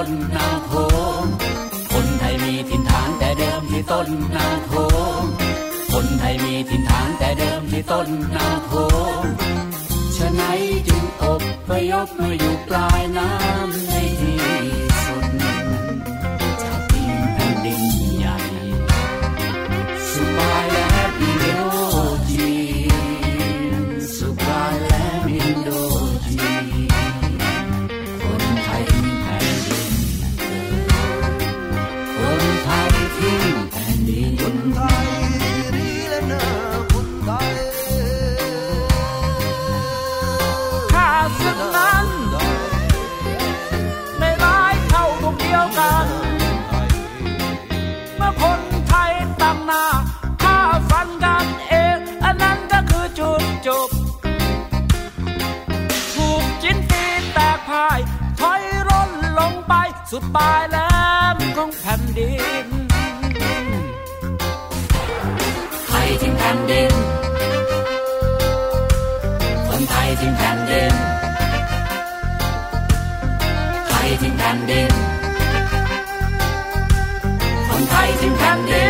้นนาโขงคนไทยมีถิ่นฐานแต่เดิมที่ต้นนาโขงคนไทยมีถิ่นฐานแต่เดิมที่ต้นนาโขงฉะนั้นจึงอบพยพมาอยู่ปลายน้ำใน ปลายแหลมของแผ่นดินไทยทิ้งแผ่นดิน คนไทยทิ้งแผ่นดินไทยทิ้งแผ่นดินคนไทยทิ้งแผ่นดิน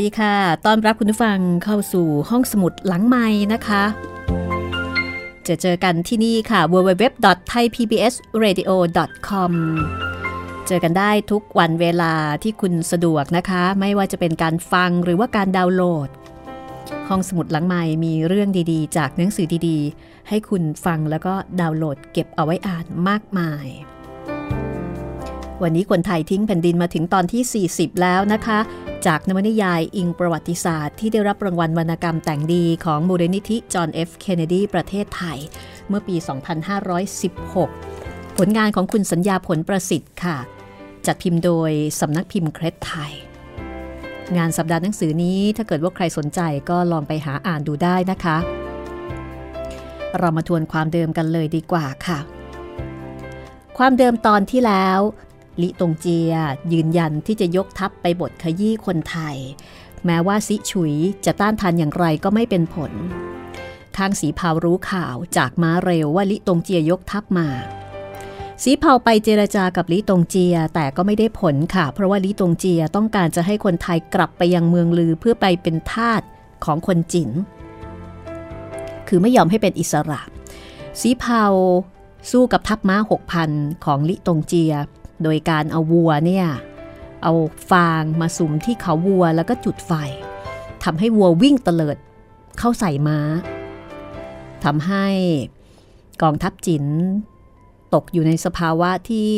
ดีค่ะ ต้อนรับคุณผู้ฟังเข้าสู่ห้องสมุดหลังไม้นะคะ จะเจอกันที่นี่ค่ะ www.thaipbsradio.com เจอกันได้ทุกวันเวลาที่คุณสะดวกนะคะ ไม่ว่าจะเป็นการฟังหรือว่าการดาวน์โหลด ห้องสมุดหลังไม้มีเรื่องดีๆ จากหนังสือดีๆ ให้คุณฟังแล้วก็ดาวน์โหลดเก็บเอาไว้อ่านมากมายวันนี้คนไทยทิ้งแผ่นดินมาถึงตอนที่ 40 แล้วนะคะ จากนวนิยายอิงประวัติศาสตร์ที่ได้รับรางวัลวรรณกรรมแต่งดีของมูลนิธิจอห์นเอฟเคนเนดีประเทศไทย เมื่อปี 2516 ผลงานของคุณสัญญาผลประสิทธิ์ค่ะ จัดพิมพ์โดยสำนักพิมพ์เครดไทย งานสัปดาห์หนังสือนี้ถ้าเกิดว่าใครสนใจก็ลองไปหาอ่านดูได้นะคะ เรามาทวนความเดิมกันเลยดีกว่าค่ะ ความเดิมตอนที่แล้ว ลิตงเจีย ยืนยันที่จะยกทัพไปบทขยี้คนไทย แม้ว่าซิฉุยจะต้านทานอย่างไรก็ไม่เป็นผล ข้างสีเผารู้ข่าวจากม้าเร็วว่าลิตงเจียยกทัพมา สีเผาไปเจรจากับลิตงเจียแต่ก็ไม่ได้ผลค่ะ เพราะว่าลิตงเจียต้องการจะให้คนไทยกลับไปยังเมืองลือเพื่อไปเป็นทาสของคนจินคือไม่ยอมให้เป็นอิสระ สีเผาสู้กับทัพม้าหกพันของลิตงเจีย โดยการเอาวัวเนี่ยเอาฟางมาสุมที่เขาวัวแล้วก็จุดไฟทำให้วัววิ่งเตลิดเข้าใส่ม้าทำให้กองทัพจินตกอยู่ในสภาวะที่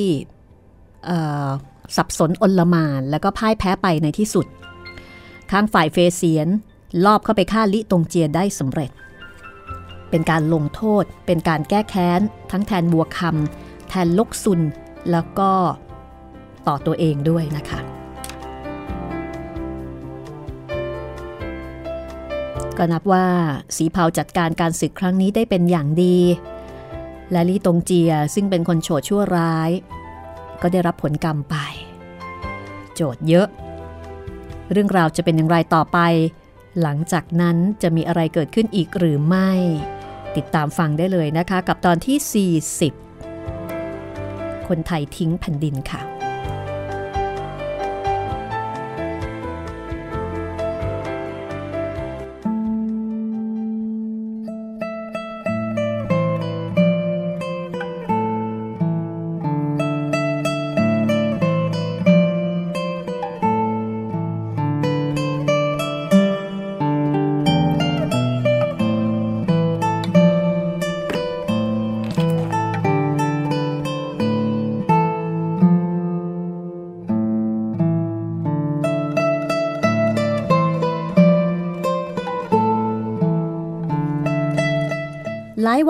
สับสนอนลมานแล้วก็พ่ายแพ้ไปในที่สุด ข้างฝ่ายเฟเซียนลอบเข้าไปฆ่าลิตงเจียได้สำเร็จ เป็นการลงโทษ เป็นการแก้แค้น ทั้งแทนบัวคำแทนลกซุน แล้วก็ต่อตัวเองด้วยนะคะ ก็นับว่าสีเผาจัดการการศึกครั้งนี้ได้เป็นอย่างดี และลี่ตงเจียซึ่งเป็นคนโฉดชั่วร้าย ก็ได้รับผลกรรมไป โจทย์เยอะ เรื่องราวจะเป็นอย่างไรต่อไป หลังจากนั้นจะมีอะไรเกิดขึ้นอีกหรือไม่ ติดตามฟังได้เลยนะคะ กับตอนที่ 40 คนไทยทิ้งแผ่นดินค่ะ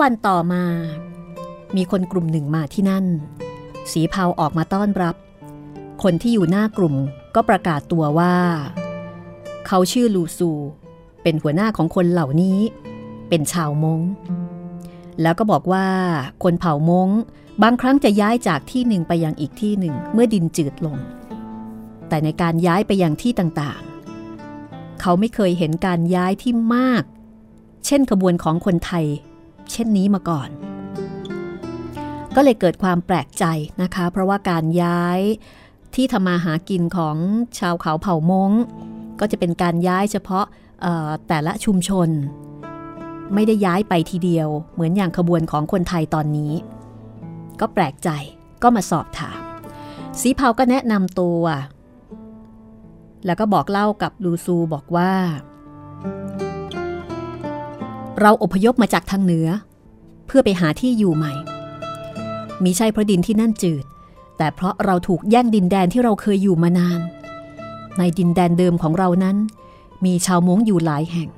วันต่อมา มีคนกลุ่มหนึ่งมาที่นั่น สีเผาออกมาต้อนรับ คนที่อยู่หน้ากลุ่มก็ประกาศตัวว่า เขาชื่อลูซู เป็นหัวหน้าของคนเหล่านี้ เป็นชาวมงแล้วก็บอกว่าคนเผ่ามงบางครั้งจะย้ายจากที่หนึ่งไปยังอีกที่หนึ่งเมื่อดินจืดลง แต่ในการย้ายไปยังที่ต่างๆ เขาไม่เคยเห็นการย้ายที่มาก เช่นขบวนของคนไทย เช่นนี้มาก่อน ก็เลยเกิดความแปลกใจนะคะ เพราะว่าการย้ายที่ทำมาหากินของชาวเขาเผ่ามงก็จะเป็นการย้ายเฉพาะแต่ละชุมชน ไม่ได้ย้ายไปทีเดียว เหมือนอย่างขบวนของคนไทยตอนนี้ ก็แปลกใจก็มาสอบถามสีเผาก็แนะนำตัว แล้วก็บอกเล่ากับลูซูบอกว่า เราอพยพมาจากทางเหนือ เพื่อไปหาที่อยู่ใหม่ มีใช่เพราะดินที่นั่นจืด แต่เพราะเราถูกแย่งดินแดนที่เราเคยอยู่มานาน ในดินแดนเดิมของเรานั้น มีชาวม้งอยู่หลายแห่ง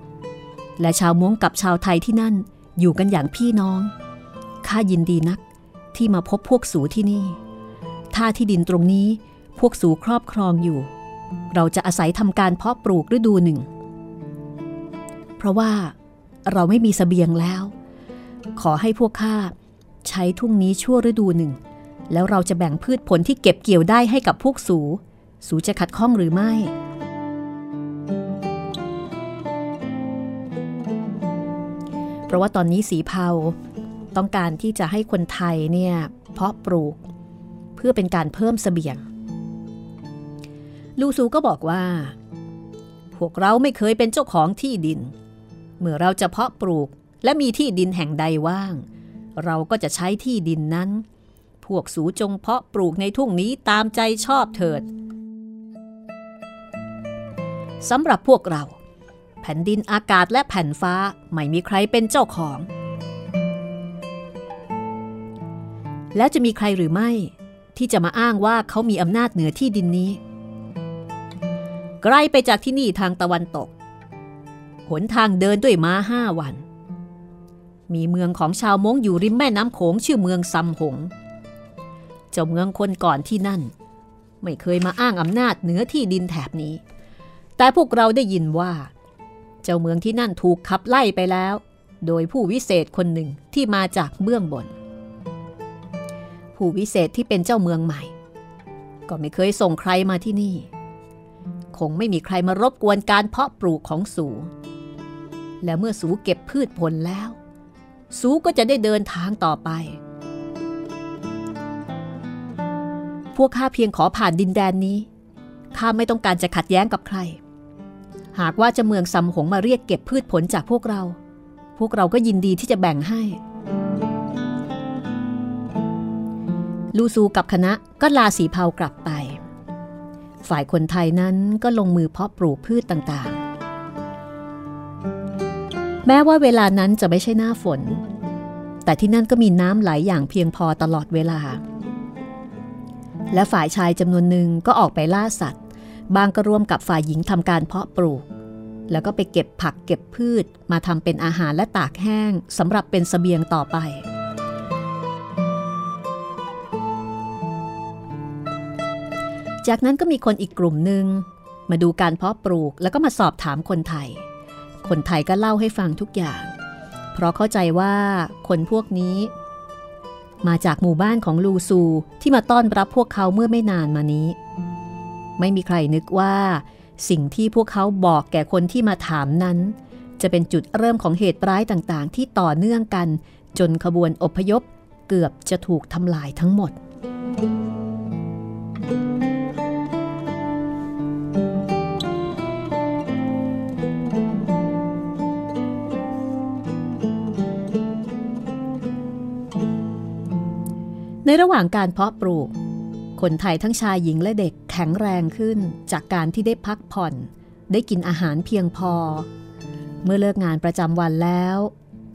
และชาวม้งกับชาวไทยที่นั่นอยู่กันอย่างพี่น้อง ข้ายินดีนักที่มาพบพวกสูที่นี่ ถ้าที่ดินตรงนี้พวกสูครอบครองอยู่ เราจะอาศัยทำการเพาะปลูกฤดูหนึ่ง เพราะว่า เราไม่มีสเสบียงแล้ว ขอให้พวกข้าใช้ทุ่งนี้ชั่วฤดูหนึ่ง แล้วเราจะแบ่งพืชผลที่เก็บเกี่ยวได้ให้กับพวกสู สูจะขัดข้องหรือไม่เพราะว่าตอนนี้สีเผาต้องการที่จะให้คนไทยเนี่ยเพาะปลูก เพื่อเป็นการเพิ่มสเสบียง ลูซูก็บอกว่า พวกเราไม่เคยเป็นเจ้าของที่ดิน มื่อเราจะเพาะปลูกและมีที่ดินแห่งใดว่าง เราก็จะใช้ที่ดินนั้น พวกสูจงเพาะปลูกในทุ่งนี้ตามใจชอบเถิดสำหรับพวกเรา แผ่นดินอากาศและแผ่นฟ้าไม่มีใครเป็นเจ้าของ แล้วจะมีใครหรือไม่ ที่จะมาอ้างว่าเขามีอำนาจเหนือที่ดินนี้ไกลไปจากที่นี่ทางตะวันตก หนทางเดินด้วยม้าห้าวัน มีเมืองของชาวมงอยู่ริมแม่น้ำโขงชื่อเมืองซำหง เจ้าเมืองคนก่อนที่นั่น ไม่เคยมาอ้างอำนาจเหนือที่ดินแถบนี้ แต่พวกเราได้ยินว่า เจ้าเมืองที่นั่นถูกขับไล่ไปแล้ว โดยผู้วิเศษคนหนึ่งที่มาจากเบื้องบน ผู้วิเศษที่เป็นเจ้าเมืองใหม่ ก็ไม่เคยส่งใครมาที่นี่คงไม่มีใครมารบกวนการเพาะปลูกของสู และเมื่อสูเก็บพืชผลแล้ว สูก็จะได้เดินทางต่อไป พวกข้าเพียงขอผ่านดินแดนนี้ ข้าไม่ต้องการจะขัดแย้งกับใคร หากว่าจะเมืองซำหงมาเรียกเก็บพืชผลจากพวกเรา พวกเราก็ยินดีที่จะแบ่งให้ ลูซูกับคณะก็ลาสีเผากลับไป ฝ่ายคนไทยนั้นก็ลงมือเพาะปลูกพืชต่างๆ แม้ว่าเวลานั้นจะไม่ใช่หน้าฝน แต่ที่นั่นก็มีน้ำไหลอย่างเพียงพอตลอดเวลา และฝ่ายชายจำนวนหนึ่งก็ออกไปล่าสัตว์ บางก็ร่วมกับฝ่ายหญิงทำการเพาะปลูก แล้วก็ไปเก็บผักเก็บพืชมาทำเป็นอาหารและตากแห้งสำหรับเป็นสเสบียงต่อไปจากนั้นก็มีคนอีกกลุ่มหนึ่งมาดูการเพาะปลูกแล้วก็มาสอบถามคนไทย คนไทยก็เล่าให้ฟังทุกอย่าง เพราะเข้าใจว่าคนพวกนี้ มาจากหมู่บ้านของลูซูที่มาต้อนรับพวกเขาเมื่อไม่นานมานี้ ไม่มีใครนึกว่าสิ่งที่พวกเขาบอกแก่คนที่มาถามนั้น จะเป็นจุดเริ่มของเหตุร้ายต่างๆ ที่ต่อเนื่องกัน จนขบวนอพยพเกือบจะถูกทำลายทั้งหมด ระหว่างการเพาะปลูก คนไทยทั้งชายหญิงและเด็กแข็งแรงขึ้นจากการที่ได้พักผ่อน ได้กินอาหารเพียงพอ เมื่อเลิกงานประจำวันแล้ว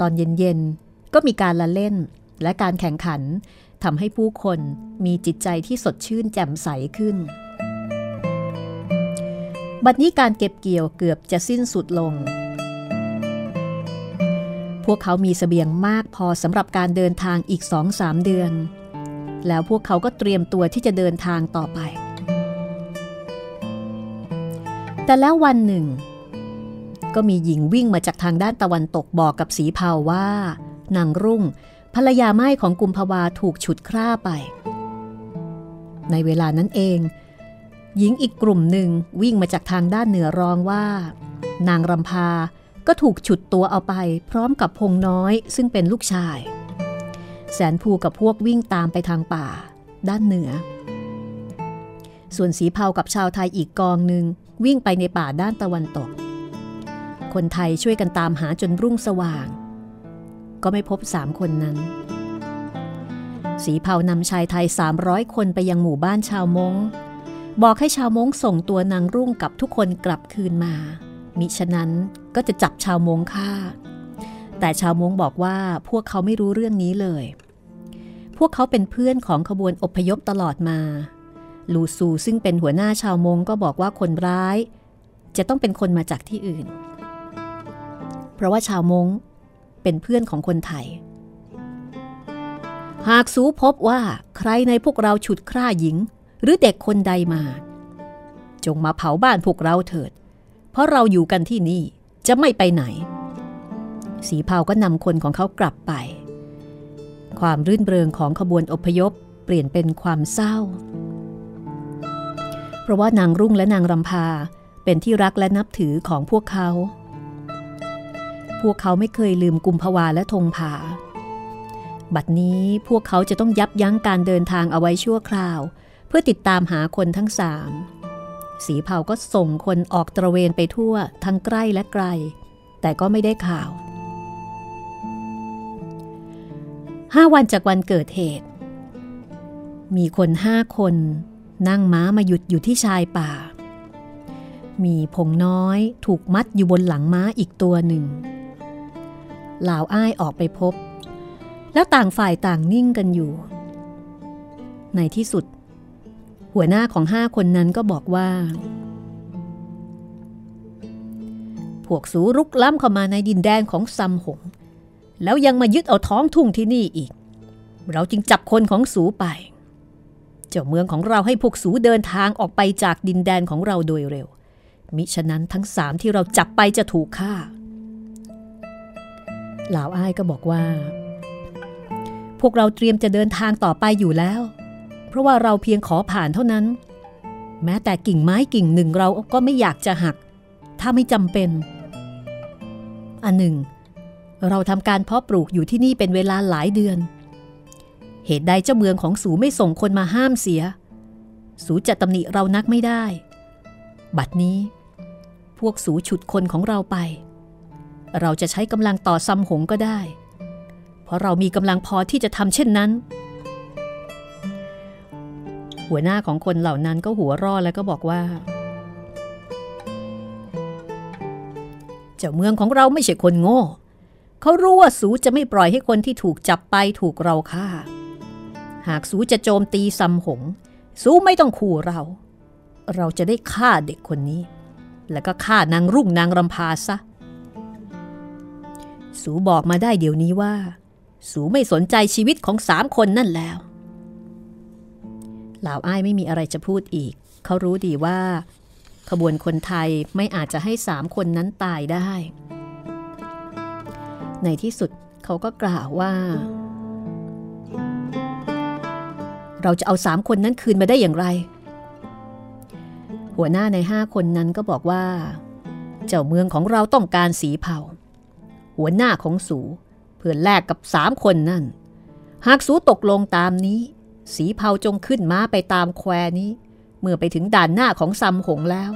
ตอนเย็นๆ ก็มีการละเล่นและการแข่งขันทำให้ผู้คนมีจิตใจที่สดชื่นแจ่มใสขึ้น บัดนี้การเก็บเกี่ยวเกือบจะสิ้นสุดลง พวกเขามีสเสบียงมากพอสำหรับการเดินทางอีกสองสามเดือน แล้วพวกเขาก็เตรียมตัวที่จะเดินทางต่อไป แต่แล้ววันหนึ่ง ก็มีหญิงวิ่งมาจากทางด้านตะวันตกบอกกับสีเผาว่า นางรุ่ง ภรรยาไม้ของกุมภาวาถูกฉุดคร่าไป ในเวลานั้นเอง หญิงอีกกลุ่มหนึ่งวิ่งมาจากทางด้านเหนือร้องว่า นางรำพาก็ถูกฉุดตัวเอาไปพร้อมกับพงน้อยซึ่งเป็นลูกชาย แสนภูกับพวกวิ่งตามไปทางป่า ด้านเหนือ ส่วนสีเผากับชาวไทยอีกกองหนึ่งวิ่งไปในป่าด้านตะวันตก คนไทยช่วยกันตามหาจนรุ่งสว่าง ก็ไม่พบสามคนนั้น สีเผานำชายไทย 300 คนไปยังหมู่บ้านชาวมงบอกให้ชาวมงส่งตัวนางรุ่งกับทุกคนกลับคืนมา มิฉะนั้นก็จะจับชาวมงฆ่า แต่ชาวมงบอกว่าพวกเขาไม่รู้เรื่องนี้เลย พวกเขาเป็นเพื่อนของขบวนอพยพตลอดมา ลูซูซึ่งเป็นหัวหน้าชาวมงก็บอกว่าคนร้าย จะต้องเป็นคนมาจากที่อื่น เพราะว่าชาวมงเป็นเพื่อนของคนไทย หากสูพบว่าใครในพวกเราฉุดคร่าหญิง หรือเด็กคนใดมา จงมาเผาบ้านพวกเราเถิด เพราะเราอยู่กันที่นี่จะไม่ไปไหน สีเผาก็นำคนของเขากลับไป ความรื่นเริงของขบวนอพยพเปลี่ยนเป็นความเศร้า เพราะว่านางรุ่งและนางรำพาเป็นที่รักและนับถือของพวกเขา พวกเขาไม่เคยลืมกุมภาวาและธงผา บัดนี้พวกเขาจะต้องยับยั้งการเดินทางเอาไว้ชั่วคราว เพื่อติดตามหาคนทั้งสามสีเผาก็ส่งคนออกตระเวนไปทั่วทั้งใกล้และไกล แต่ก็ไม่ได้ข่าว ห้าวันจากวันเกิดเหตุ มีคนห้าคนนั่งม้ามาหยุดอยู่ที่ชายป่า มีผงน้อยถูกมัดอยู่บนหลังม้าอีกตัวหนึ่งเหล่าอ้ายออกไปพบ แล้วต่างฝ่ายต่างนิ่งกันอยู่ ในที่สุด หัวหน้าของห้าคนนั้นก็บอกว่า พวกสูรุกล้ำเข้ามาในดินแดนของซัมหง แล้วยังมายึดเอาท้องทุ่งที่นี่อีก เราจึงจับคนของสูไป เจ้าเมืองของเราให้พวกสูเดินทางออกไปจากดินแดนของเราโดยเร็ว มิฉะนั้นทั้งสามที่เราจับไปจะถูกฆ่า หลาวอ้ายก็บอกว่า พวกเราเตรียมจะเดินทางต่อไปอยู่แล้ว เพราะว่าเราเพียงขอผ่านเท่านั้น แม้แต่กิ่งไม้กิ่งหนึ่งเราก็ไม่อยากจะหัก ถ้าไม่จำเป็น อันหนึ่ง เราทำการเพาะปลูกอยู่ที่นี่เป็นเวลาหลายเดือน เหตุใดเจ้าเมืองของสูไม่ส่งคนมาห้ามเสีย สูจะตำหนิเรานักไม่ได้ บัดนี้ พวกสูฉุดคนของเราไป เราจะใช้กำลังต่อซัมหงก็ได้ เพราะเรามีกำลังพอที่จะทำเช่นนั้น หัวหน้าของคนเหล่านั้นก็หัวรอแล้วก็บอกว่าเจ้าเมืองของเราไม่ใช่คนโง่ เขารู้ว่าสูจะไม่ปล่อยให้คนที่ถูกจับไปถูกเราฆ่า หากสูจะโจมตีซัมหง สูไม่ต้องขู่เรา เราจะได้ฆ่าเด็กคนนี้ แล้วก็ฆ่านางรุ่งนางรำพาซะ สูบอกมาได้เดี๋ยวนี้ว่า สูไม่สนใจชีวิตของสามคนนั่นแล้วเหล่าอ้ายไม่มีอะไรจะพูดอีก เขารู้ดีว่า ขบวนคนไทยไม่อาจจะให้สามคนนั้นตายได้ ในที่สุดเขาก็กล่าวว่า เราจะเอาสามคนนั้นคืนมาได้อย่างไร หัวหน้าในห้าคนนั้นก็บอกว่า เจ้าเมืองของเราต้องการสีเผา หัวหน้าของสูเพื่อแลกกับสามคนนั่น หากสูตกลงตามนี้ สีเผาจงขึ้นม้าไปตามแควนี้ เมื่อไปถึงด่านหน้าของซัมหงแล้ว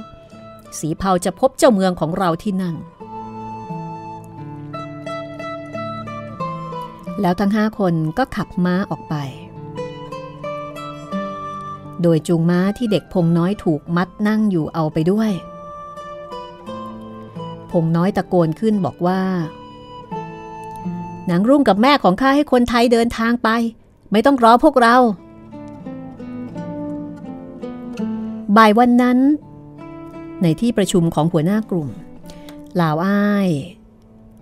สีเผาจะพบเจ้าเมืองของเราที่นั่น แล้วทั้งห้าคนก็ขับม้าออกไป โดยจูงม้าที่เด็กพงน้อยถูกมัดนั่งอยู่เอาไปด้วย พงน้อยตะโกนขึ้นบอกว่า นางรุ่งกับแม่ของข้าให้คนไทยเดินทางไป ไม่ต้องรอพวกเรา บ่ายวันนั้น ในที่ประชุมของหัวหน้ากลุ่มลาวอ้าย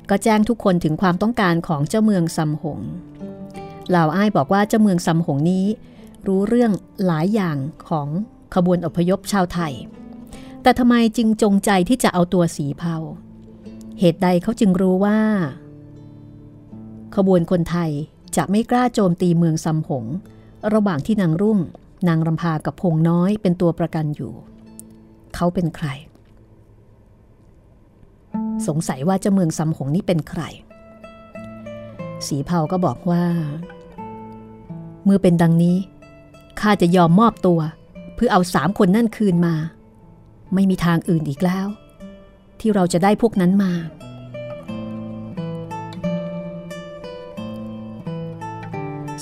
ก็แจ้งทุกคนถึงความต้องการของเจ้าเมืองซัมหง เหล่าอ้ายบอกว่าเจ้าเมืองซัมหงนี้ รู้เรื่องหลายอย่างของขบวนอพยพชาวไทย แต่ทำไมจึงจงใจที่จะเอาตัวสีเผา เหตุใดเขาจึงรู้ว่า ขบวนคนไทยจะไม่กล้าโจมตีเมืองซำหง ระหว่างที่นางรุ่ง นางรำพากับพงน้อยเป็นตัวประกันอยู่ เขาเป็นใคร สงสัยว่าเจ้าเมืองซำหงนี้เป็นใคร สีเผาก็บอกว่า เมื่อเป็นดังนี้ข้าจะยอมมอบตัว เพื่อเอาสามคนนั่นคืนมา ไม่มีทางอื่นอีกแล้ว ที่เราจะได้พวกนั้นมา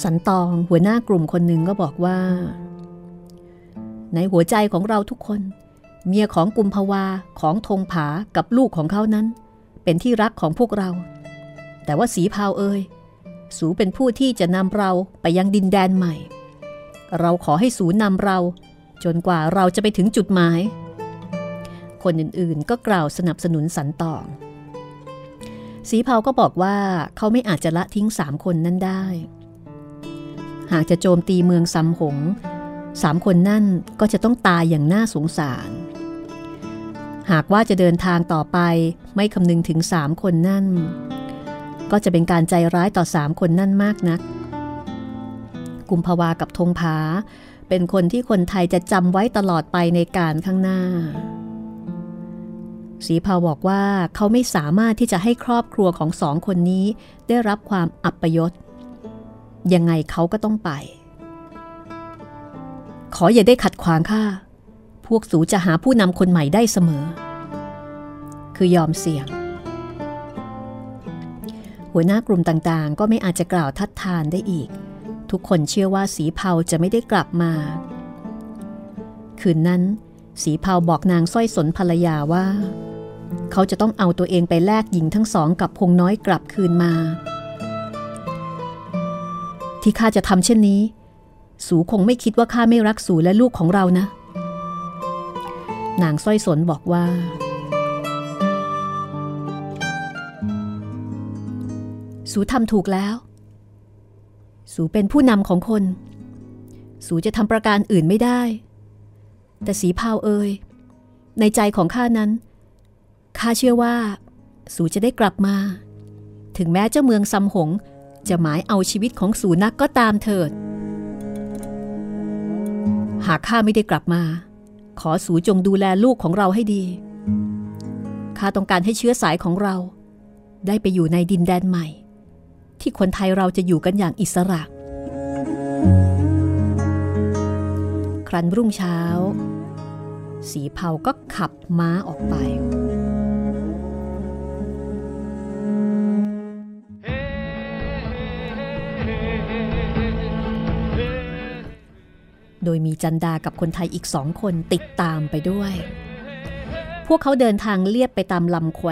สันตองหัวหน้ากลุ่มคนหนึ่งก็บอกว่า ในหัวใจของเราทุกคน เมียของกุมภาวาของธงผากับลูกของเขานั้น เป็นที่รักของพวกเรา แต่ว่าสีพาวเอ่ยสูเป็นผู้ที่จะนำเราไปยังดินแดนใหม่ เราขอให้สูนำเรา จนกว่าเราจะไปถึงจุดหมาย คนอื่นๆก็กล่าวสนับสนุนสันตองสีเผาก็บอกว่าเขาไม่อาจจะละทิ้งสามคนนั้นได้ หากจะโจมตีเมืองซัมหงสามคนนั่นก็จะต้องตายอย่างน่าสงสาร หากว่าจะเดินทางต่อไปไม่คำนึงถึงสามคนนั่น ก็จะเป็นการใจร้ายต่อสามคนนั่นมากนัก กุมภาวากับธงผา เป็นคนที่คนไทยจะจำไว้ตลอดไปในการข้างหน้าสีพาบอกว่าเขาไม่สามารถที่จะให้ครอบครัวของสองคนนี้ได้รับความอับปยศ ยังไงเขาก็ต้องไป ขออย่าได้ขัดขวางข้า วกสูจะหาผู้นำคนใหม่ได้เสมอ คือยอมเสี่ยง หัวหน้ากลุ่มต่างๆ ก็ไม่อาจจะกล่าวทัดทานได้อีก ทุกคนเชื่อว่าสีเผาจะไม่ได้กลับมา คืนนั้น สีเผาบอกนางสร้อยสนภรรยาว่า เขาจะต้องเอาตัวเองไปแลกหญิงทั้งสองกับพงน้อยกลับคืนมา ที่ข้าจะทำเช่นนี้ สูคงไม่คิดว่าข้าไม่รักสูและลูกของเรานะ นางสร้อยสนบอกว่า สูทำถูกแล้ว สูเป็นผู้นำของคน สูจะทำประการอื่นไม่ได้ แต่สีพาวเอ่ยในใจของข้านั้น ข้าเชื่อว่า สูจะได้กลับมา ถึงแม้เจ้าเมืองซำหง จะหมายเอาชีวิตของสูนักก็ตามเถิด หากข้าไม่ได้กลับมา ขอสูจงดูแลลูกของเราให้ดี ข้าต้องการให้เชื้อสายของเรา ได้ไปอยู่ในดินแดนใหม่ ที่คนไทยเราจะอยู่กันอย่างอิสระ ครั้นรุ่งเช้า สีเผาก็ขับม้าออกไป โดยมีจันดากับคนไทยอีกสองคนติดตามไปด้วย พวกเขาเดินทางเลียบไปตามลำแคว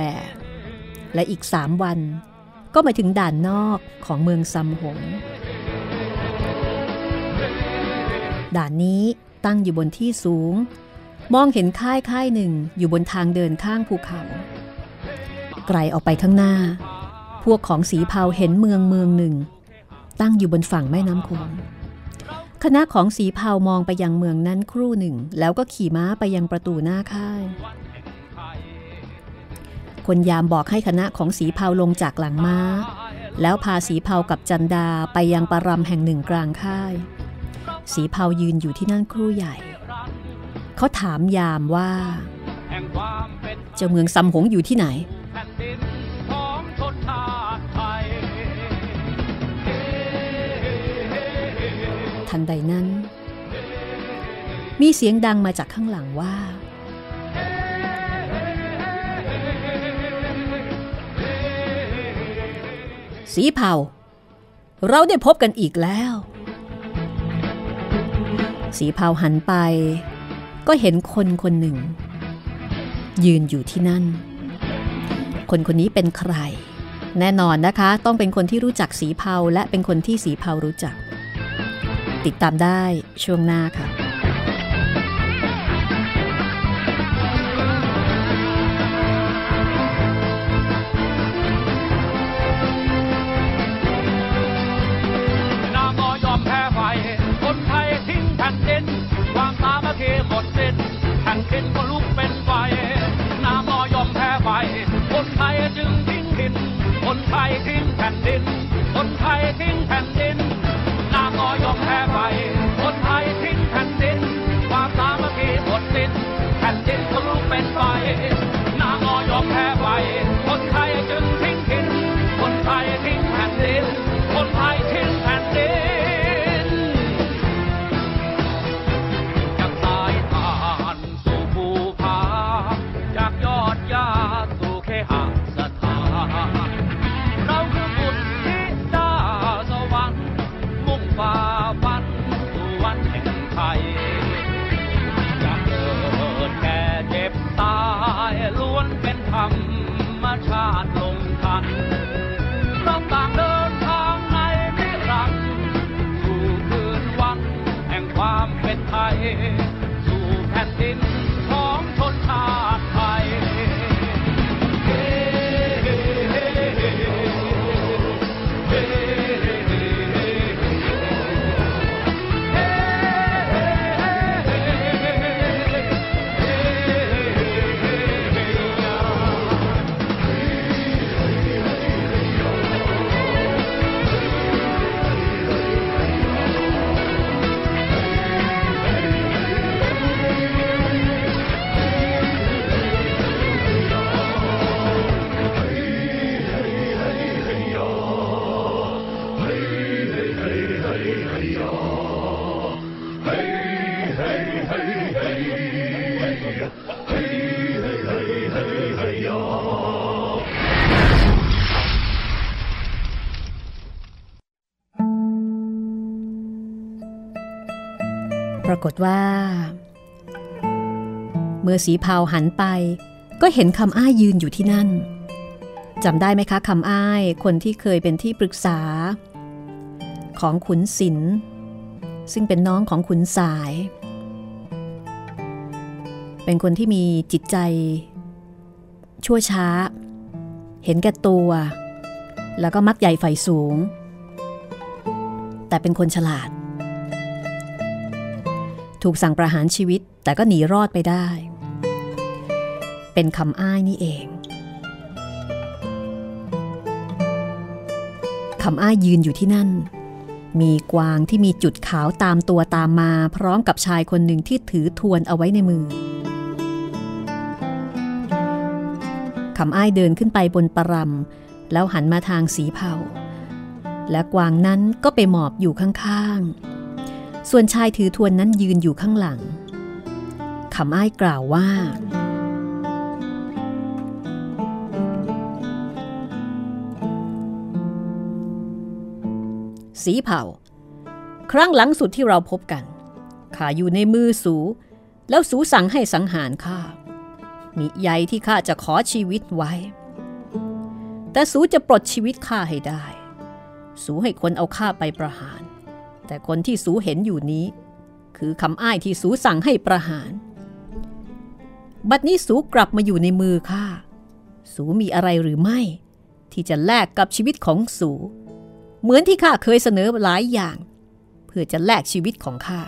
และอีกสามวัน ก็มาถึงด่านนอกของเมืองซัมหง ด่านนี้ตั้งอยู่บนที่สูง มองเห็นค่ายค่ายหนึ่งอยู่บนทางเดินข้างภูเขา ไกลออกไปข้างหน้า พวกของสีเผาเห็นเมืองเมืองหนึ่ง ตั้งอยู่บนฝั่งแม่น้ำโขง คณะของสีเผามองไปยังเมืองนั้นครู่หนึ่ง แล้วก็ขี่ม้าไปยังประตูหน้าค่าย คนยามบอกให้คณะของสีเผาลงจากหลังม้า แล้วพาสีเผากับจันดาไปยังปารำแห่งหนึ่งกลางค่าย สีเผายืนอยู่ที่นั่นครู่ใหญ่ เขาถามยามว่า เจ้าเมืองซำหงอยู่ที่ไหน ทันใดนั้น มีเสียงดังมาจากข้างหลังว่า สีเผา เราได้พบกันอีกแล้ว สีเผาหันไป ก็เห็นคนคนหนึ่ง ยืนอยู่ที่นั่น คนคนนี้เป็นใครแน่นอนนะคะ ต้องเป็นคนที่รู้จักสีเผาและเป็นคนที่สีเผารู้จัก ติดตามได้ช่วงหน้าค่ะนามอยอมแพ้ไฟคนไทยทิ้งแผ่นดิน ความสามัคคีหมดสิ้นแผ่นดินก็ลุกเป็นไฟนามอยอมแพ้ไฟคนไทยจึงทิ้งถิ่นคนไทยทิ้งแผ่นดิน ปรากฏว่า เมื่อสีเผาหันไป ก็เห็นคำอ้ายยืนอยู่ที่นั่นจำได้ไหมคะคำอ้ายคนที่เคยเป็นที่ปรึกษา ของขุนศิลป์ซึ่งเป็นน้องของขุนสาย เป็นคนที่มีจิตใจ ชั่วช้า เห็นแก่ตัว แล้วก็มักใหญ่ไฟสูง แต่เป็นคนฉลาด ถูกสั่งประหารชีวิตแต่ก็หนีรอดไปได้ เป็นคำอ้ายนี่เองคำอ้ายยืนอยู่ที่นั่น มีกวางที่มีจุดขาวตามตัวตามมาพร้อมกับชายคนหนึ่งที่ถือทวนเอาไว้ในมือคำอ้ายเดินขึ้นไปบนปรำแล้วหันมาทางสีเผาและกวางนั้นก็ไปหมอบอยู่ข้างๆ ส่วนชายถือทวนนั้นยืนอยู่ข้างหลังคำอ้ายกล่าวว่า สีเผาครั้งหลังสุดที่เราพบกันข้าอยู่ในมือสู แล้วสูสั่งให้สังหารข้ามิใยที่ข้าจะขอชีวิตไว้ แต่สูจะปลดชีวิตข้าให้ได้ สูให้คนเอาข้าไปประหาร แต่คนที่สูเห็นอยู่นี้ คือคำอ้ายที่สูสั่งให้ประหาร บัดนี้สูกลับมาอยู่ในมือข้าสูมีอะไรหรือไม่ ที่จะแลกกับชีวิตของสู เหมือนที่ข้าเคยเสนอหลายอย่าง เพื่อจะแลกชีวิตของข้า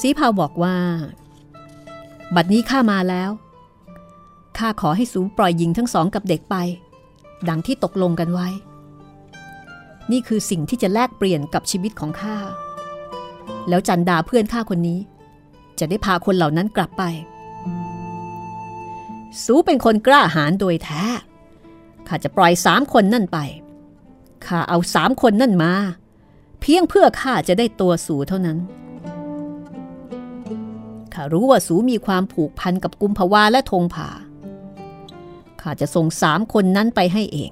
สีเผาบอกว่า บัดนี้ข้ามาแล้วข้าขอให้สูปล่อยหญิงทั้งสองกับเด็กไป ดังที่ตกลงกันไว้ นี่คือสิ่งที่จะแลกเปลี่ยนกับชีวิตของข้า แล้วจันดาเพื่อนข้าคนนี้ จะได้พาคนเหล่านั้นกลับไป สูเป็นคนกล้าหาญโดยแท้ ข้าจะปล่อยสามคนนั่นไป ข้าเอาสามคนนั่นมา เพียงเพื่อข้าจะได้ตัวสูเท่านั้น ข้ารู้ว่าสูมีความผูกพันกับกุมภาวาและธงผาข้าจะส่งสามคนนั้นไปให้เอง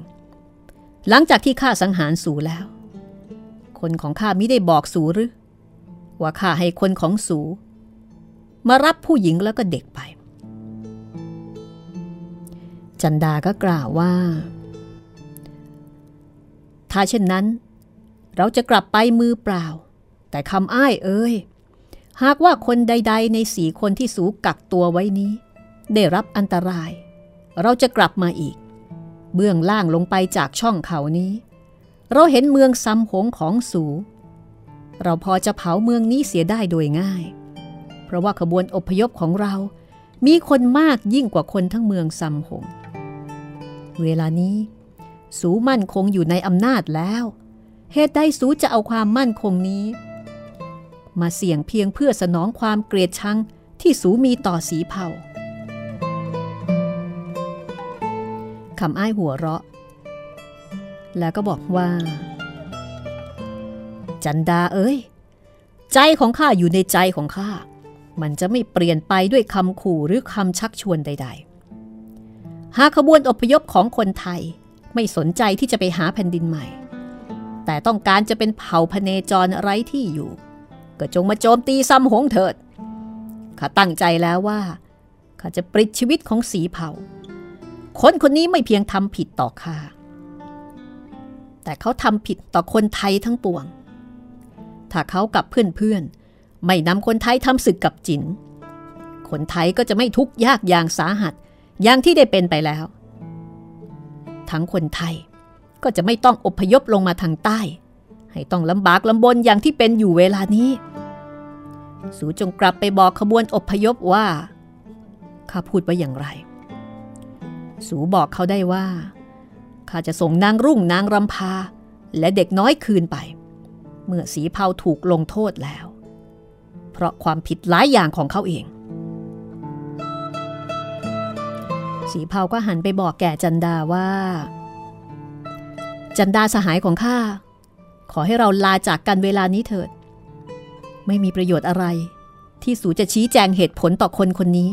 หลังจากที่ข้าสังหารสูแล้ว คนของข้าไมิได้บอกสูหรือว่าข้าให้คนของสู มารับผู้หญิงแล้วก็เด็กไป จันดาก็กล่าวว่า ถ้าเช่นนั้น เราจะกลับไปมือเปล่า แต่คำอ้ายเอ้ย หากว่าคนใด ๆ ในสี่คนที่สูกักตัวไว้นี้ ได้รับอันตราย เราจะกลับมาอีก เบื้องล่างลงไปจากช่องเขานี้ เราเห็นเมืองซ้ำหงของสู เราพอจะเผาเมืองนี้เสียได้โดยง่าย เพราะว่าขบวนอพยพของเรา มีคนมากยิ่งกว่าคนทั้งเมืองซ้ำหง เวลานี้ สูมั่นคงอยู่ในอำนาจแล้ว เหตุใดสูจะเอาความมั่นคงนี้ มาเสี่ยงเพียงเพื่อสนองความเกลียดชังที่สูมีต่อสีเผ่า คำอ้ายหัวเราะ แล้วก็บอกว่า จันดาเอ้ย ใจของข้าอยู่ในใจของข้า มันจะไม่เปลี่ยนไปด้วยคำขู่หรือคำชักชวนใด ๆ หากขบวนอพยพของคนไทยไม่สนใจที่จะไปหาแผ่นดินใหม่ แต่ต้องการจะเป็นเผ่าพเนจรไร้ที่อยู่ ก็จงมาโจมตีซ้ำหงเถิดข้าตั้งใจแล้วว่าข้าจะปลิดชีวิตของสีเผ่า คนคนนี้ไม่เพียงทำผิดต่อข้า แต่เขาทำผิดต่อคนไทยทั้งปวง ถ้าเขากับเพื่อนๆ ไม่นำคนไทยทำศึกกับจิน คนไทยก็จะไม่ทุกข์ยากอย่างสาหัส อย่างที่ได้เป็นไปแล้ว ทั้งคนไทยก็จะไม่ต้องอพยพลงมาทางใต้ ให้ต้องลำบากลำบนอย่างที่เป็นอยู่เวลานี้ สูจงกลับไปบอกขบวนอพยพว่า ข้าพูดว่าอย่างไร สูบอกเขาได้ว่าข้าจะส่งนางรุ่งนางรำพา และเด็กน้อยคืนไป เมื่อสีเผาถูกลงโทษแล้ว เพราะความผิดหลายอย่างของเขาเอง สีเผาก็หันไปบอกแก่จันดาว่า จันดาสหายของข้าขอให้เราลาจากกันเวลานี้เถิด ไม่มีประโยชน์อะไร ที่สูจะชี้แจงเหตุผลต่อคนคนนี้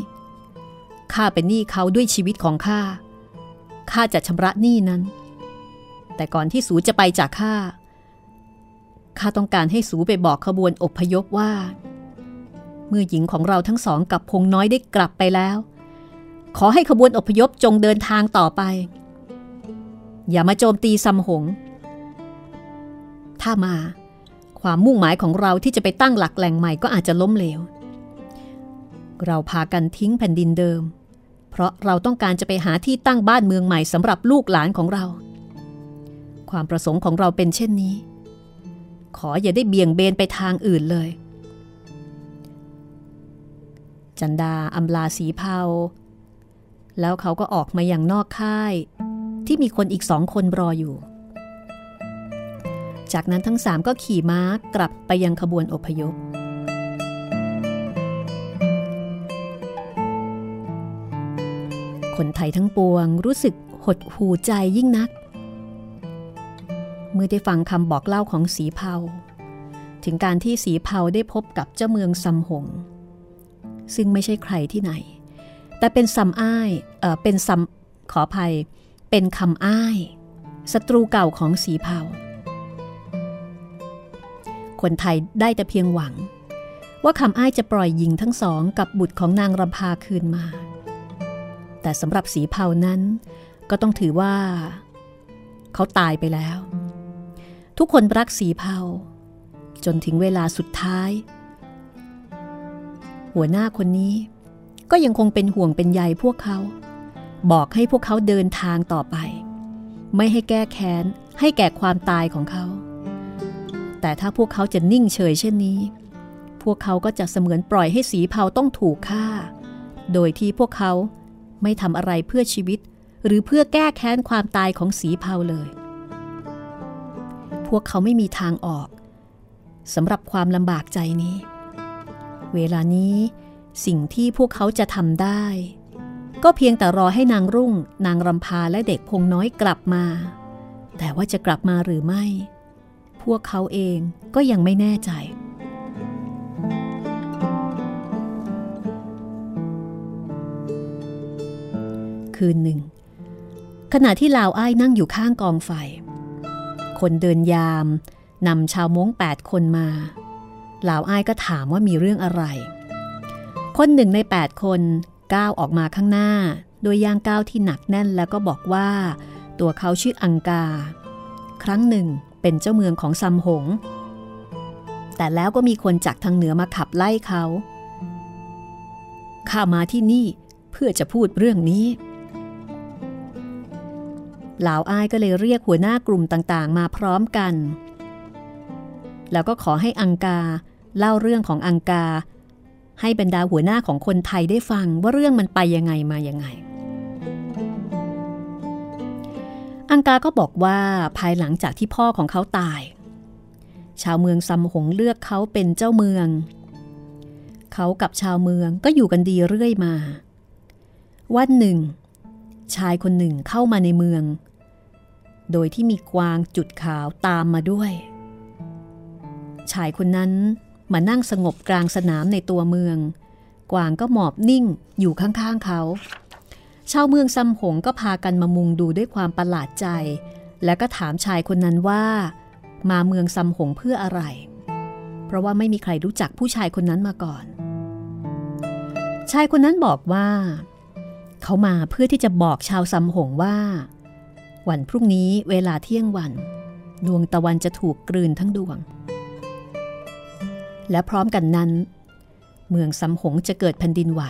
ข้าเป็นหนี้เขาด้วยชีวิตของข้า ข้าจะชำระหนี้นั้น แต่ก่อนที่สูจะไปจากข้า ข้าต้องการให้สูไปบอกขบวนอพยพว่า เมื่อหญิงของเราทั้งสองกับพงน้อยได้กลับไปแล้ว ขอให้ขบวนอพยพจงเดินทางต่อไป อย่ามาโจมตีซัมหง ถ้ามาความมุ่งหมายของเราที่จะไปตั้งหลักแหล่งใหม่ก็อาจจะล้มเหลว เราพากันทิ้งแผ่นดินเดิม ราะเราต้องการจะไปหาที่ตั้งบ้านเมืองใหม่สำหรับลูกหลานของเรา ความประสงค์ของเราเป็นเช่นนี้ ขออย่าได้เบี่ยงเบนไปทางอื่นเลย จันดาอำลาสีเผาแล้วเขาก็ออกมาอย่างนอกค่าย ที่มีคนอีกสองคนรออยู่ จากนั้นทั้งสามก็ขี่ม้ากลับไปยังขบวนอพยพ คนไทยทั้งปวงรู้สึกหดหูใจยิ่งนัก เมื่อได้ฟังคำบอกเล่าของสีเผาถึงการที่สีเผาได้พบกับเจ้าเมืองซัมหง ซึ่งไม่ใช่ใครที่ไหน แต่เป็นซัมอ้ายเออเป็นซัมขออภัย เป็นคำอ้ายศัตรูเก่าของสีเผาคนไทยได้แต่เพียงหวัง ว่าคำอ้ายจะปล่อยหญิงทั้งสองกับบุตรของนางรำพาคืนมา แต่สำหรับสีเผานั้น ก็ต้องถือว่า เขาตายไปแล้ว ทุกคนรักสีเผาจนถึงเวลาสุดท้าย หัวหน้าคนนี้ ก็ยังคงเป็นห่วงเป็นใยพวกเขา บอกให้พวกเขาเดินทางต่อไป ไม่ให้แก้แค้น ให้แก่ความตายของเขา แต่ถ้าพวกเขาจะนิ่งเฉยเช่นนี้ พวกเขาก็จะเสมือนปล่อยให้สีเผาต้องถูกฆ่า โดยที่พวกเขา ไม่ทำอะไรเพื่อชีวิต หรือเพื่อแก้แค้นความตายของสีเผาเลย พวกเขาไม่มีทางออกสำหรับความลำบากใจนี้ เวลานี้สิ่งที่พวกเขาจะทำได้ ก็เพียงแต่รอให้นางรุ่ง นางรำพาและเด็กพงน้อยกลับมา แต่ว่าจะกลับมาหรือไม่ พวกเขาเองก็ยังไม่แน่ใจ คืนหนึ่ง ขณะที่ลาวอ้ายนั่งอยู่ข้างกองไฟ คนเดินยามนำชาวม้งแปดคนมาลาวอ้ายก็ถามว่ามีเรื่องอะไร คนหนึ่งในแปดคนก้าวออกมาข้างหน้า โดยย่างก้าวที่หนักแน่นแล้วก็บอกว่า ตัวเขาชื่ออังกา ครั้งหนึ่งเป็นเจ้าเมืองของซัมหง แต่แล้วก็มีคนจากทางเหนือมาขับไล่เขาข้ามาที่นี่เพื่อจะพูดเรื่องนี้ หลาวอ้ายก็เลยเรียกหัวหน้ากลุ่มต่างๆ มาพร้อมกัน แล้วก็ขอให้อังกาเล่าเรื่องของอังกา ให้บรรดาหัวหน้าของคนไทยได้ฟังว่าเรื่องมันไปยังไงมายังไง อังกาก็บอกว่าภายหลังจากที่พ่อของเขาตาย ชาวเมืองซัมหงเลือกเขาเป็นเจ้าเมือง เขากับชาวเมืองก็อยู่กันดีเรื่อยมา วันหนึ่งชายคนหนึ่งเข้ามาในเมือง โดยที่มีกวางจุดขาวตามมาด้วย ชายคนนั้นมานั่งสงบกลางสนามในตัวเมือง กวางก็หมอบนิ่งอยู่ข้างๆเขา ชาวเมืองซัมหงก็พากันมามุงดูด้วยความประหลาดใจ และก็ถามชายคนนั้นว่า มาเมืองซัมหงเพื่ออะไร เพราะว่าไม่มีใครรู้จักผู้ชายคนนั้นมาก่อน ชายคนนั้นบอกว่า เขามาเพื่อที่จะบอกชาวซัมหงว่า วันพรุ่งนี้เวลาเที่ยงวัน ดวงตะวันจะถูกกลืนทั้งดวง และพร้อมกันนั้น เมืองซัมหงจะเกิดแผ่นดินไหว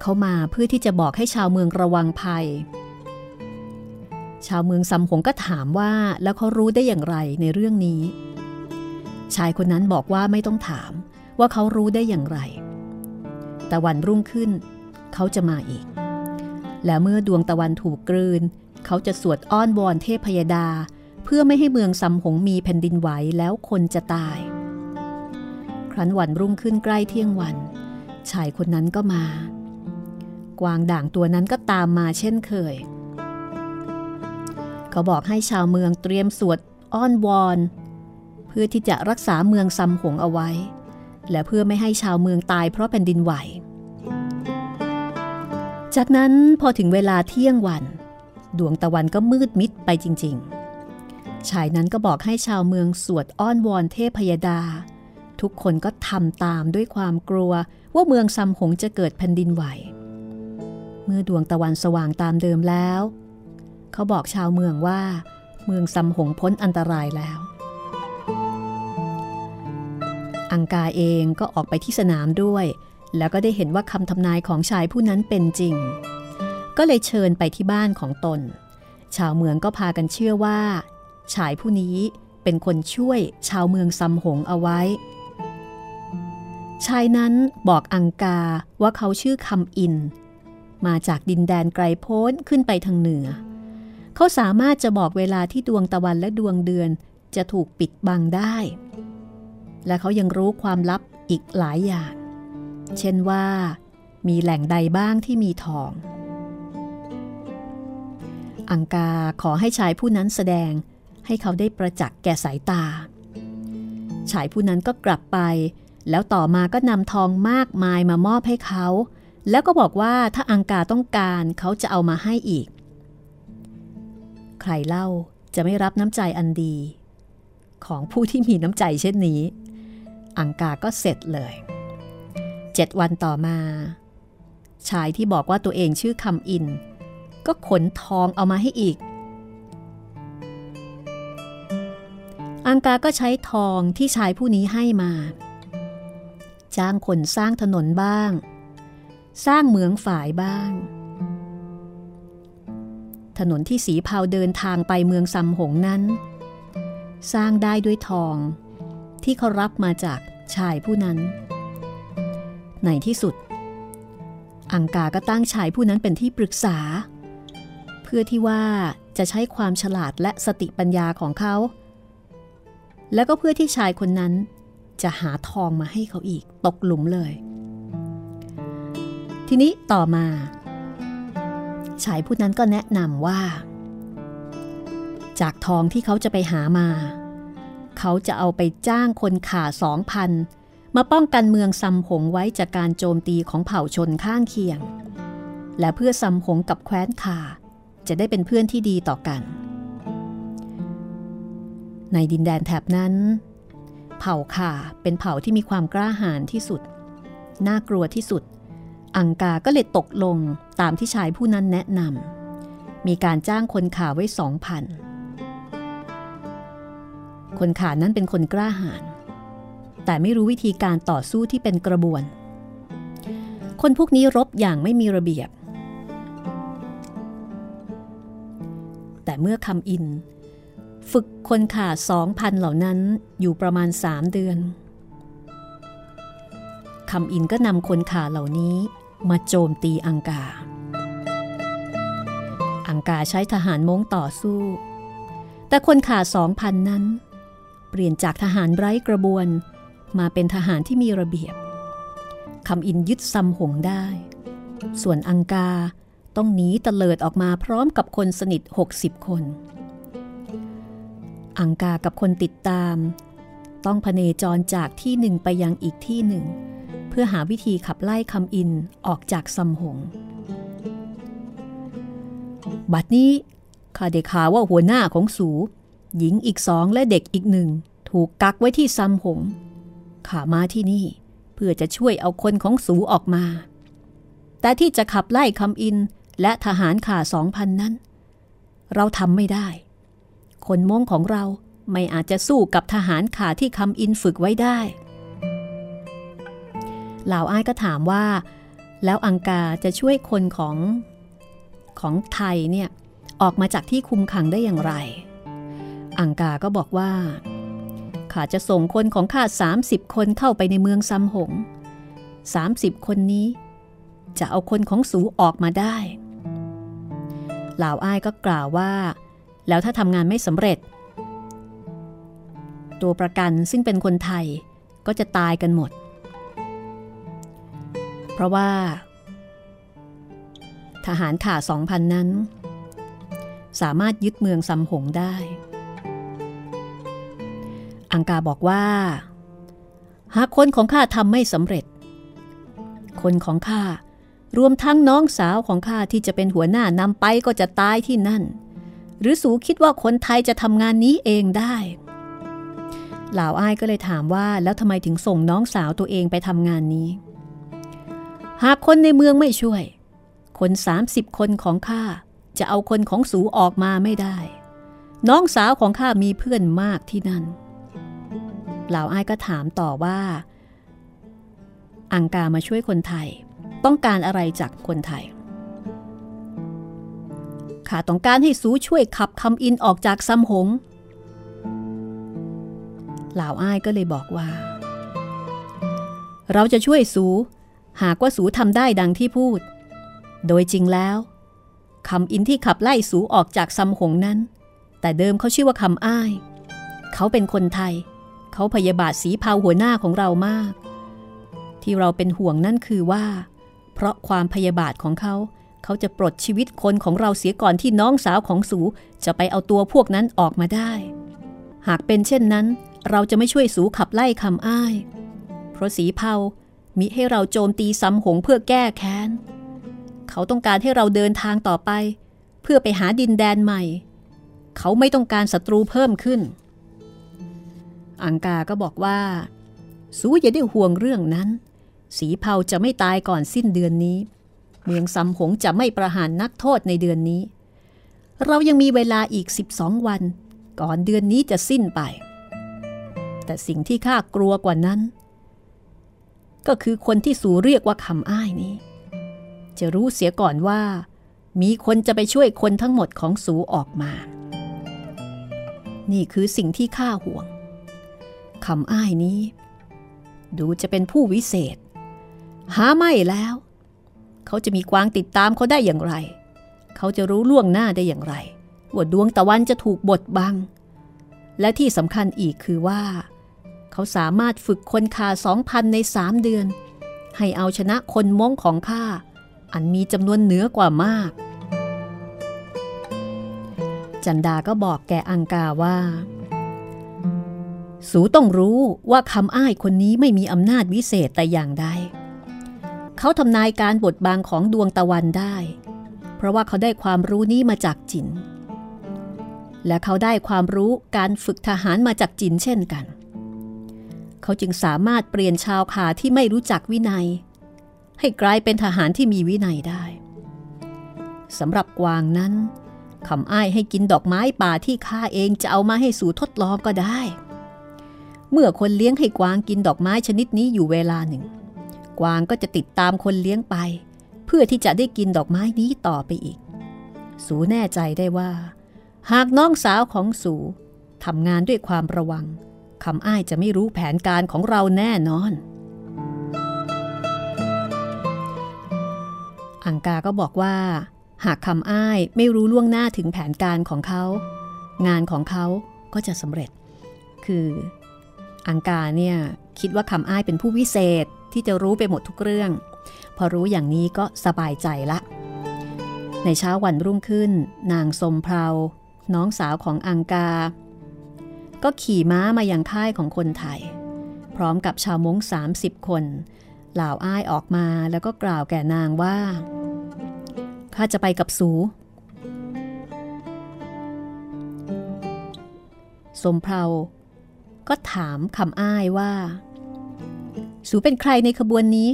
เขามาเพื่อที่จะบอกให้ชาวเมืองระวังภัย ชาวเมืองซัมหงก็ถามว่าแล้วเขารู้ได้อย่างไรในเรื่องนี้ ชายคนนั้นบอกว่าไม่ต้องถามว่าเขารู้ได้อย่างไร แต่วันรุ่งขึ้น เขาจะมาอีก และเมื่อดวงตะวันถูกกลืน เขาจะสวดอ้อนวอนเทพยดา เพื่อไม่ให้เมืองซัมหงมีแผ่นดินไหวแล้วคนจะตาย ครั้นวันรุ่งขึ้นใกล้เที่ยงวัน ชายคนนั้นก็มา กวางด่างตัวนั้นก็ตามมาเช่นเคย เขาบอกให้ชาวเมืองเตรียมสวดอ้อนวอน เพื่อที่จะรักษาเมืองซัมหงเอาไว้ และเพื่อไม่ให้ชาวเมืองตายเพราะแผ่นดินไหวจากนั้นพอถึงเวลาเที่ยงวัน ดวงตะวันก็มืดมิดไปจริง ๆ ชายนั้นก็บอกให้ชาวเมืองสวดอ้อนวอนเทพยดา ทุกคนก็ทำตามด้วยความกลัวว่าเมืองซัมหงจะเกิดแผ่นดินไหว เมื่อดวงตะวันสว่างตามเดิมแล้ว เขาบอกชาวเมืองว่า เมืองซัมหงพ้นอันตรายแล้ว อังกาเองก็ออกไปที่สนามด้วย แล้วก็ได้เห็นว่าคำทำนายของชายผู้นั้นเป็นจริง ก็เลยเชิญไปที่บ้านของตน ชาวเมืองก็พากันเชื่อว่า ชายผู้นี้เป็นคนช่วยชาวเมืองซัมหงเอาไว้ ชายนั้นบอกอังกาว่าเขาชื่อคำอิน มาจากดินแดนไกลโพ้นขึ้นไปทางเหนือ เขาสามารถจะบอกเวลาที่ดวงตะวันและดวงเดือนจะถูกปิดบังได้ และเขายังรู้ความลับอีกหลายอย่าง เช่นว่า มีแหล่งใดบ้างที่มีทอง อังกาขอให้ชายผู้นั้นแสดงให้เขาได้ประจักษ์แก่สายตา ชายผู้นั้นก็กลับไป แล้วต่อมาก็นำทองมากมายมามอบให้เขา แล้วก็บอกว่าถ้าอังกาต้องการเขาจะเอามาให้อีก ใครเล่าจะไม่รับน้ำใจอันดี ของผู้ที่มีน้ำใจเช่นนี้ อังกาก็เสร็จเลยเจ็ดวันต่อมา ชายที่บอกว่าตัวเองชื่อคำอิน ก็ขนทองเอามาให้อีก อังกาก็ใช้ทองที่ชายผู้นี้ให้มา จ้างคนสร้างถนนบ้าง สร้างเหมืองฝายบ้าง ถนนที่สีเผาเดินทางไปเมืองซำหงนั้น สร้างได้ด้วยทองที่เขารับมาจากชายผู้นั้น ในที่สุด อังกาก็ตั้งชายผู้นั้นเป็นที่ปรึกษา เพื่อที่ว่าจะใช้ความฉลาดและสติปัญญาของเขา แล้วก็เพื่อที่ชายคนนั้น จะหาทองมาให้เขาอีกตกหลุมเลย ทีนี้ต่อมา ชายผู้นั้นก็แนะนำว่า จากทองที่เขาจะไปหามา เขาจะเอาไปจ้างคนข่าสองพันมาป้องกันเมืองซัมหงไว้จากการโจมตีของเผ่าชนข้างเคียง และเพื่อซัมหงกับแคว้นข่า จะได้เป็นเพื่อนที่ดีต่อกัน ในดินแดนแถบนั้น เผ่าข่าเป็นเผ่าที่มีความกล้าหาญที่สุด น่ากลัวที่สุด อังกาก็เลยตกลงตามที่ชายผู้นั้นแนะนำมีการจ้างคนข่าไว้สองพันคนข่านั้นเป็นคนกล้าหาญแต่ไม่รู้วิธีการต่อสู้ที่เป็นกระบวน คนพวกนี้รบอย่างไม่มีระเบียบ เมื่อคำอิน ฝึกคนข่าสองพันเหล่านั้นอยู่ประมาณสามเดือนคำอินก็นำคนข่าเหล่านี้มาโจมตีอังกา อังกาใช้ทหารม้งต่อสู้ แต่คนข่าสองพันนั้น เปลี่ยนจากทหารไร้กระบวน มาเป็นทหารที่มีระเบียบคำอินยึดซัมหงได้ ส่วนอังกา ต้องหนีตะเลิดออกมาพร้อมกับคนสนิท 60 คน อังกากับคนติดตาม ต้องพเนจรจากที่หนึ่งไปยังอีกที่หนึ่ง เพื่อหาวิธีขับไล่คำอินออกจากซัมหง บัดนี้ข้าได้ข่าวว่าหัวหน้าของสู หญิงอีกสองและเด็กอีกหนึ่ง ถูกกักไว้ที่ซัมหงข้ามาที่นี่เพื่อจะช่วยเอาคนของสูออกมา แต่ที่จะขับไล่คำอิน และทหารข่าสองพันนั้น เราทำไม่ได้ คนม้งของเราไม่อาจจะสู้กับทหารข่าที่คำอินฝึกไว้ได้เหล่าอ้ายก็ถามว่า แล้วอังกาจะช่วยคนของของไทยเนี่ยออกมาจากที่คุมขังได้อย่างไร อังกาก็บอกว่าข้าจะส่งคนของข้า30 คนเข้าไปในเมืองซัมหง 30 คนนี้ จะเอาคนของสูออกมาได้ เหล่าอ้ายก็กล่าวว่า แล้วถ้าทำงานไม่สำเร็จ ตัวประกันซึ่งเป็นคนไทยก็จะตายกันหมด เพราะว่า ทหารข่าสองพันนั้น สามารถยึดเมืองซัมหงได้ อังกาบอกว่า หากคนของข้าทำไม่สำเร็จ คนของข้า รวมทั้งน้องสาวของข้าที่จะเป็นหัวหน้านำไปก็จะตายที่นั่น หรือสูคิดว่าคนไทยจะทำงานนี้เองได้เหล่าอ้ายก็เลยถามว่าแล้วทำไมถึงส่งน้องสาวตัวเองไปทำงานนี้ หากคนในเมืองไม่ช่วย คน 30 คนของข้าจะเอาคนของสูออกมาไม่ได้ น้องสาวของข้ามีเพื่อนมากที่นั่นเหล่าอ้ายก็ถามต่อว่า อังกามาช่วยคนไทย ต้องการอะไรจากคนไทย ข้าต้องการให้สูช่วยขับคำอินออกจากซ้ำหงเหล่าอ้ายก็เลยบอกว่า เราจะช่วยสูหากว่าสูทำได้ดังที่พูด โดยจริงแล้วคำอินที่ขับไล่สูออกจากซ้ำหงนั้น แต่เดิมเขาชื่อว่าคำอ้าย เขาเป็นคนไทย เขาพยาบาทสีเผาหัวหน้าของเรามาก ที่เราเป็นห่วงนั่นคือว่า เพราะความพยาบาทของเขา เขาจะปลดชีวิตคนของเราเสียก่อนที่น้องสาวของสู จะไปเอาตัวพวกนั้นออกมาได้ หากเป็นเช่นนั้น เราจะไม่ช่วยสูขับไล่คำอ้าย เพราะสีเผามิให้เราโจมตีซ้ำหงเพื่อแก้แค้น เขาต้องการให้เราเดินทางต่อไป เพื่อไปหาดินแดนใหม่ เขาไม่ต้องการศัตรูเพิ่มขึ้น อังกาก็บอกว่า สูอย่าได้ห่วงเรื่องนั้น สีเผาจะไม่ตายก่อนสิ้นเดือนนี้ เมืองซำหงจะไม่ประหารนักโทษในเดือนนี้ เรายังมีเวลาอีก 12 วัน ก่อนเดือนนี้จะสิ้นไป แต่สิ่งที่ข้ากลัวกว่านั้น ก็คือคนที่สูเรียกว่าคำอ้ายนี้ จะรู้เสียก่อนว่า มีคนจะไปช่วยคนทั้งหมดของสูออกมา นี่คือสิ่งที่ข้าห่วงคำอ้ายนี้ ดูจะเป็นผู้วิเศษ หาไม่แล้ว เขาจะมีกวางติดตามเขาได้อย่างไร เขาจะรู้ล่วงหน้าได้อย่างไร ว่าดวงตะวันจะถูกบดบัง และที่สำคัญอีกคือว่า เขาสามารถฝึกคนคาสองพันในสามเดือน ให้เอาชนะคนม้งของข้า อันมีจำนวนเหนือกว่ามาก จันดาก็บอกแกอังกาว่าสูต้องรู้ว่าคำอ้ายคนนี้ไม่มีอำนาจวิเศษแต่อย่างใด เขาทำนายการบทบางของดวงตะวันได้ เพราะว่าเขาได้ความรู้นี้มาจากจิน และเขาได้ความรู้การฝึกทหารมาจากจินเช่นกัน เขาจึงสามารถเปลี่ยนชาวขาที่ไม่รู้จักวินัย ให้กลายเป็นทหารที่มีวินัยได้สำหรับกวางนั้นคำอ้ายให้กินดอกไม้ป่าที่ข้าเองจะเอามาให้สู่ทดลองก็ได้ เมื่อคนเลี้ยงให้กวางกินดอกไม้ชนิดนี้อยู่เวลาหนึ่ง กวางก็จะติดตามคนเลี้ยงไป เพื่อที่จะได้กินดอกไม้นี้ต่อไปอีก สูแน่ใจได้ว่า หากน้องสาวของสูทำงานด้วยความระวังคำอ้ายจะไม่รู้แผนการของเราแน่นอน อังกาก็บอกว่า หากคำอ้ายไม่รู้ล่วงหน้าถึงแผนการของเขา งานของเขาก็จะสำเร็จ คือ อังกาเนี่ยคิดว่าคำอ้ายเป็นผู้วิเศษ ที่จะรู้ไปหมดทุกเรื่อง พอรู้อย่างนี้ก็สบายใจละ ในเช้าวันรุ่งขึ้น นางสมเพราน้องสาวของอังกา ก็ขี่ม้ามายังค่ายของคนไทย พร้อมกับชาวมง30คนเหล่าอ้ายออกมาแล้วก็กล่าวแก่นางว่าข้าจะไปกับสู สมเพราก็ถามคำอ้ายว่า สูเป็นใครในขบวนนี้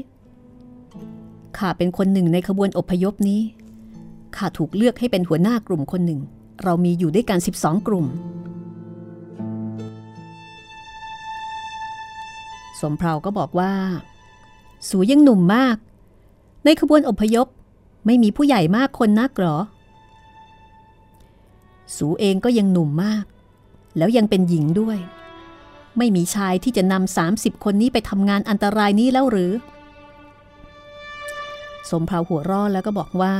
ข้าเป็นคนหนึ่งในขบวนอพยพนี้ ข้าถูกเลือกให้เป็นหัวหน้ากลุ่มคนหนึ่ง เรามีอยู่ด้วยกัน 12 กลุ่ม สมเพราก็บอกว่า สูยังหนุ่มมาก ในขบวนอพยพไม่มีผู้ใหญ่มากคนนักหรอ สูเองก็ยังหนุ่มมาก แล้วยังเป็นหญิงด้วย ไม่มีชายที่จะนำ30คนนี้ไปทำงานอันตรายนี้แล้วหรือ สมพราหัวร่อแล้วก็บอกว่า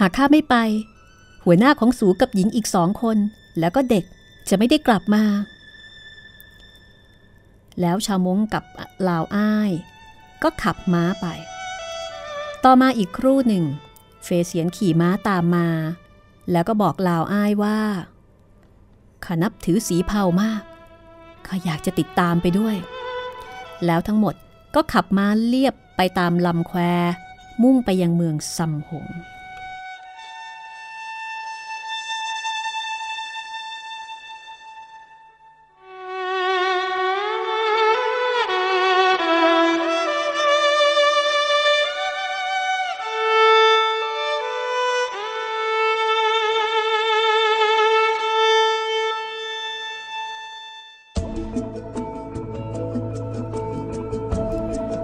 หากข้าไม่ไป หัวหน้าของสูกับหญิงอีกสองคน แล้วก็เด็กจะไม่ได้กลับมา แล้วชาวมงกับลาวอ้าย ก็ขับม้าไป ต่อมาอีกครู่หนึ่ง เฟเสียนขี่ม้าตามมา แล้วก็บอกลาวอ้ายว่าข้านับถือสีเผามาก ข้าอยากจะติดตามไปด้วย แล้วทั้งหมดก็ขับม้าเลียบไปตามลำแคว มุ่งไปยังเมืองซัมหง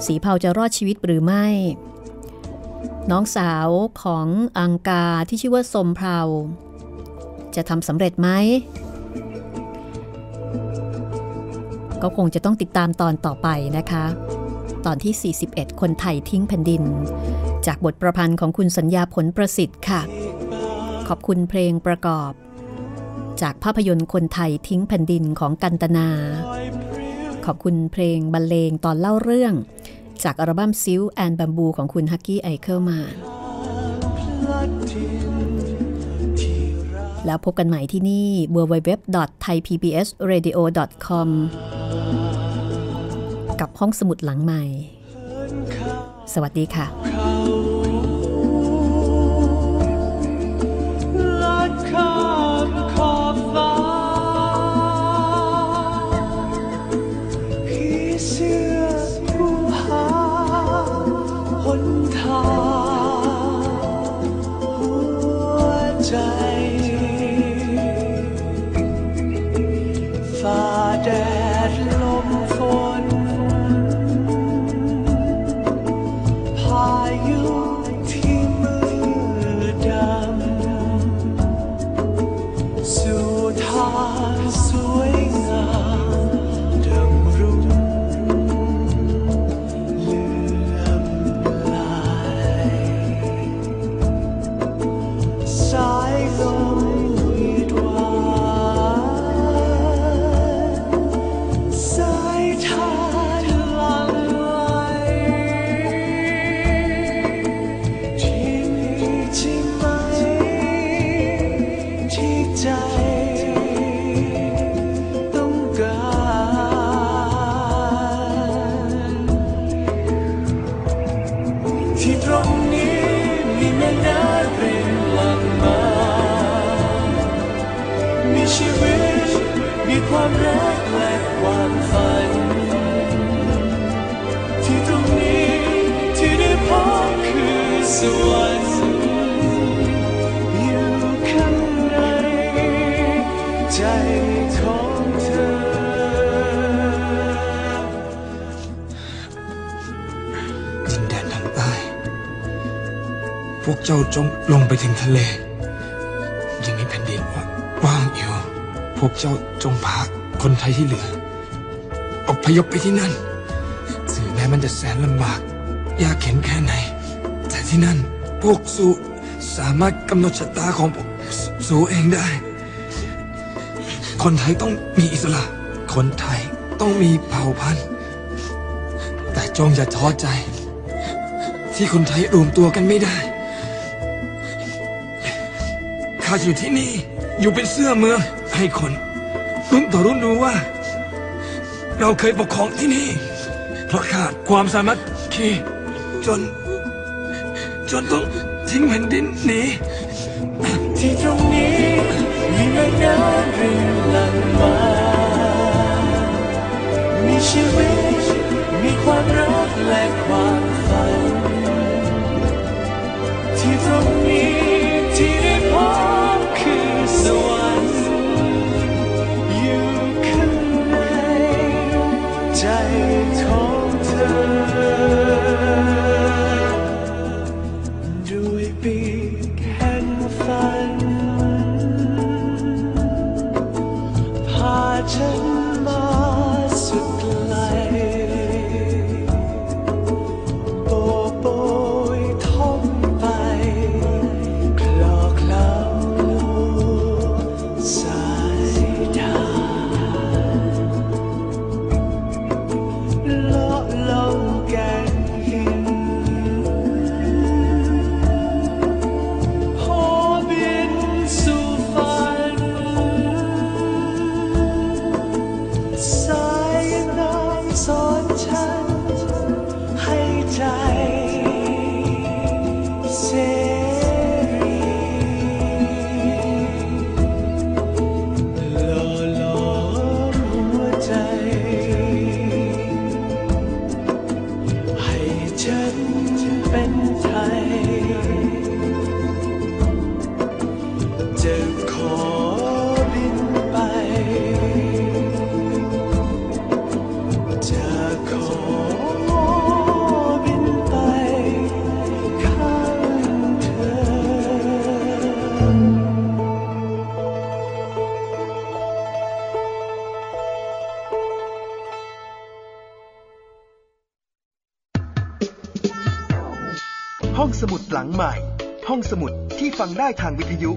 สีเผาจะรอดชีวิตหรือไม่ น้องสาวของอังกาที่ชื่อว่าสมเพาจะทำสำเร็จไหม ก็คงจะต้องติดตามตอนต่อไปนะคะ ตอนที่ 41 คนไทยทิ้งแผ่นดิน จากบทประพันธ์ของคุณสัญญาผลประสิทธิ์ค่ะ ขอบคุณเพลงประกอบ จากภาพยนตร์คนไทยทิ้งแผ่นดินของกันตนา ขอบคุณเพลงบรรเลงตอนเล่าเรื่อง จากอัลบั้มซิลแอนบัมบูของคุณฮักกี้ไอเคิลมาแล้วพบกันใหม่ที่นี่ www.thaipbsradio.com กับห้องสมุดหลังใหม่ สวัสดีค่ะ พวกเจ้าจงลงไปถึงทะเล ยังมีแผ่นดินว่างอยู่ พวกเจ้าจงพาคนไทยที่เหลืออพยพไปที่นั่นถึงแม้มันจะแสนลำบาก ยากเข็นแค่ไหน ที่นั่น พวกสูสามารถกำหนดชะตาของพวกส,สูเองได้ คนไทยต้องมีอิสระ คนไทยต้องมีเผ่าพันธุ์ แต่จงอย่าท้อใจ ที่คนไทยรวมตัวกันไม่ได้ข้าอยู่ที่นี่อยู่เป็นเสื้อเมืองให้คนรุ่นต่อรุ่นรู้ว่า เราเคยปกครองที่นี่ เพราะขาดความสามัคคีจน จนต้องทิ้งแผ่นดินหนีที่ตรงนี้มีแม่น้ำรินหลั่งมา ฟังได้ทางวิทยุ